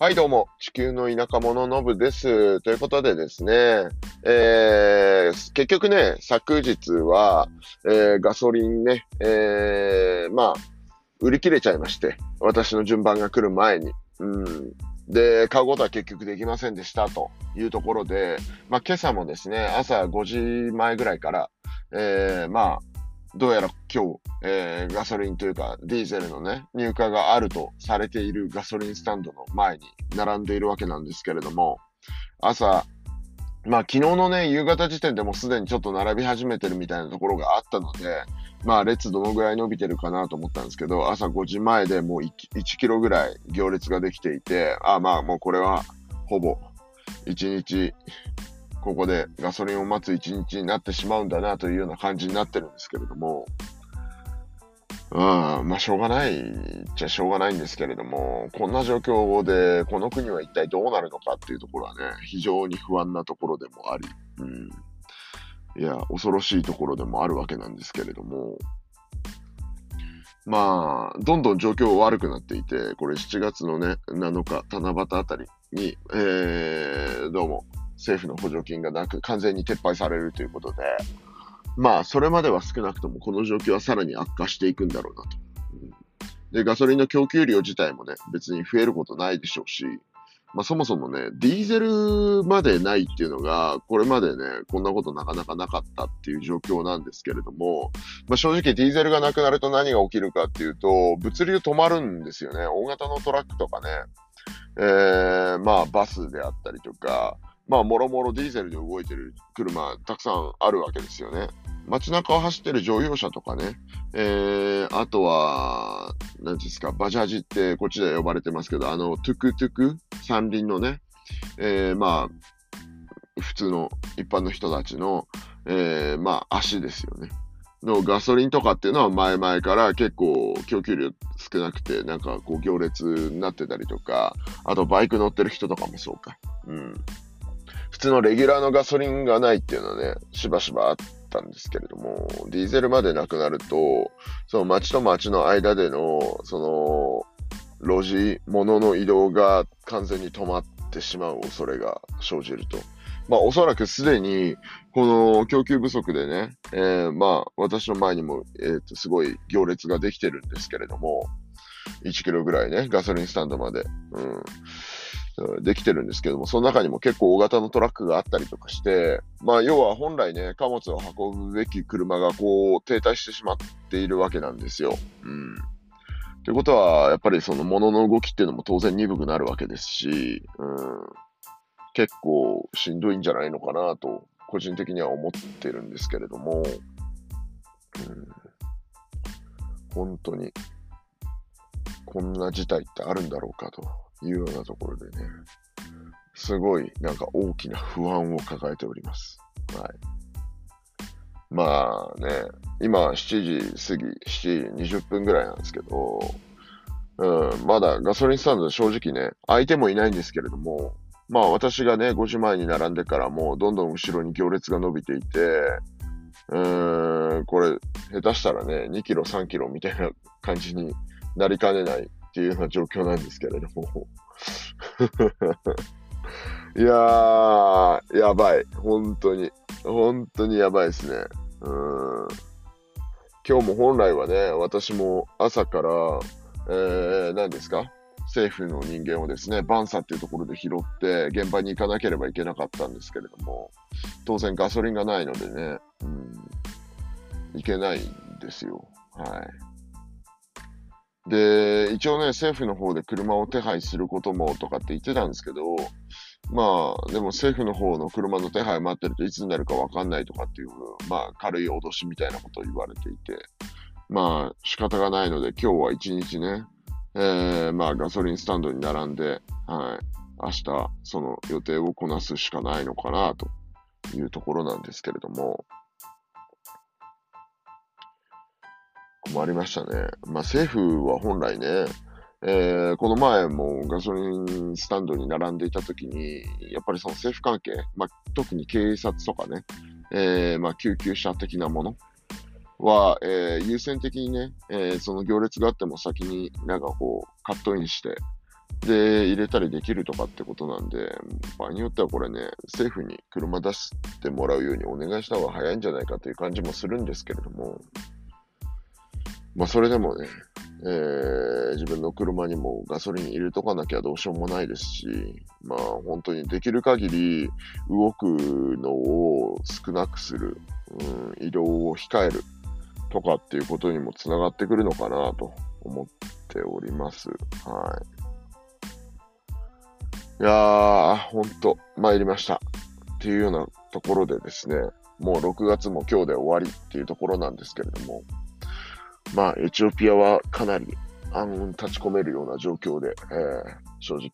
はい、どうも、地球の田舎者のぶです。ということでですね、えー、結局ね、昨日は、えー、ガソリンね、えー、まあ、売り切れちゃいまして、私の順番が来る前に。うん。で、買うことは結局できませんでしたというところで、まあ、今朝もですね、朝5時前ぐらいから、えー、まあ、どうやら今日、えーガソリンというか、ディーゼルのね、入荷があるとされているガソリンスタンドの前に並んでいるわけなんですけれども、朝、まあ昨日のね、夕方時点でもすでにちょっと並び始めてるみたいなところがあったので、まあ列どのぐらい伸びてるかなと思ったんですけど、朝5時前でもう 1, 1キロぐらい行列ができていて、あまあもうこれはほぼ1日ここでガソリンを待つ一日になってしまうんだなというような感じになってるんですけれども、うん、まあしょうがないっちゃしょうがないんですけれども、こんな状況でこの国は一体どうなるのかっていうところはね、非常に不安なところでもあり、うん、いや、恐ろしいところでもあるわけなんですけれども、まあ、どんどん状況悪くなっていて、これ7月のね、7日、七夕あたりに、えー、どうも、政府の補助金がなく、完全に撤廃されるということで、まあ、それまでは少なくともこの状況はさらに悪化していくんだろうなと。で、ガソリンの供給量自体もね、別に増えることないでしょうし、まあそもそもね、ディーゼルまでないっていうのが、これまでね、こんなことなかなかなかったっていう状況なんですけれども、まあ正直ディーゼルがなくなると何が起きるかっていうと、物流止まるんですよね。大型のトラックとかね、えー、まあバスであったりとか、まあもろもろディーゼルで動いてる車たくさんあるわけですよね。街中を走ってる乗用車とかね、えー、あとは、何ですか、バジャージってこっちで呼ばれてますけど、あの、トゥクトゥク、三輪のね、えー、まあ、普通の一般の人たちの、えー、まあ、足ですよね。のガソリンとかっていうのは前々から結構供給量少なくて、なんかこう行列になってたりとか、あとバイク乗ってる人とかもそうか。うん。普通のレギュラーのガソリンがないっていうのはね、しばしばあったんですけれども、ディーゼルまでなくなると、その街と街の間での、その、路地、物の移動が完全に止まってしまう恐れが生じると。まあ、おそらくすでに、この供給不足でね、えーまあ、私の前にも、えーと、すごい行列ができてるんですけれども、1キロぐらいね、ガソリンスタンドまで。うんできてるんですけども、その中にも結構大型のトラックがあったりとかして、まあ要は本来ね、貨物を運ぶべき車がこう停滞してしまっているわけなんですよ。うん。ということは、やっぱりその物の動きっていうのも当然鈍くなるわけですし、うん。結構しんどいんじゃないのかなと、個人的には思ってるんですけれども、うん。本当に、こんな事態ってあるんだろうかと。いうようなところでね、すごいなんか大きな不安を抱えております。はい。まあね、今7時過ぎ、7時20分ぐらいなんですけど、うん、まだガソリンスタンド正直ね、相手もいないんですけれども、まあ私がね、5時前に並んでからもうどんどん後ろに行列が伸びていて、うーん、これ下手したらね、2キロ、3キロみたいな感じになりかねないっていうような状況なんですけれども。いやー、やばい。本当に。本当にやばいですね。うん。今日も本来はね、私も朝から、えー、何ですか？政府の人間をですね、バンサっていうところで拾って、現場に行かなければいけなかったんですけれども、当然ガソリンがないのでね、うん、行けないんですよ。はい。で、一応ね、政府の方で車を手配することもとかって言ってたんですけど、まあ、でも政府の方の車の手配待ってるといつになるかわかんないとかっていう、まあ、軽い脅しみたいなことを言われていて、まあ、仕方がないので、今日は一日ね、えー、まあ、ガソリンスタンドに並んで、はい、明日、その予定をこなすしかないのかな、というところなんですけれども、困りましたね。まあ、政府は本来ね、えーこの前もガソリンスタンドに並んでいたときに、やっぱりその政府関係、まあ、特に警察とかね、えーまあ、救急車的なものは、えー優先的にね、えその行列があっても先になんかこう、カットインして、で、入れたりできるとかってことなんで、場合によってはこれね、政府に車出してもらうようにお願いした方が早いんじゃないかという感じもするんですけれども、まあそれでもね、えー、自分の車にもガソリン入れとかなきゃどうしようもないですし、まあ本当にできる限り動くのを少なくする、うん、移動を控えるとかっていうことにもつながってくるのかなと思っております。はい。いやー、ほんと、参りました。っていうようなところでですね、もう6月も今日で終わりっていうところなんですけれども、まあ、エチオピアはかなり暗雲立ち込めるような状況で、えー、正直、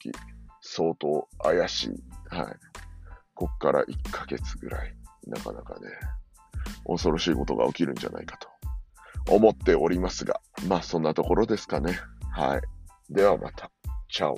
相当怪しい。はい。こっから1ヶ月ぐらい、なかなかね、恐ろしいことが起きるんじゃないかと思っておりますが、まあそんなところですかね。はい。ではまた。チャオ。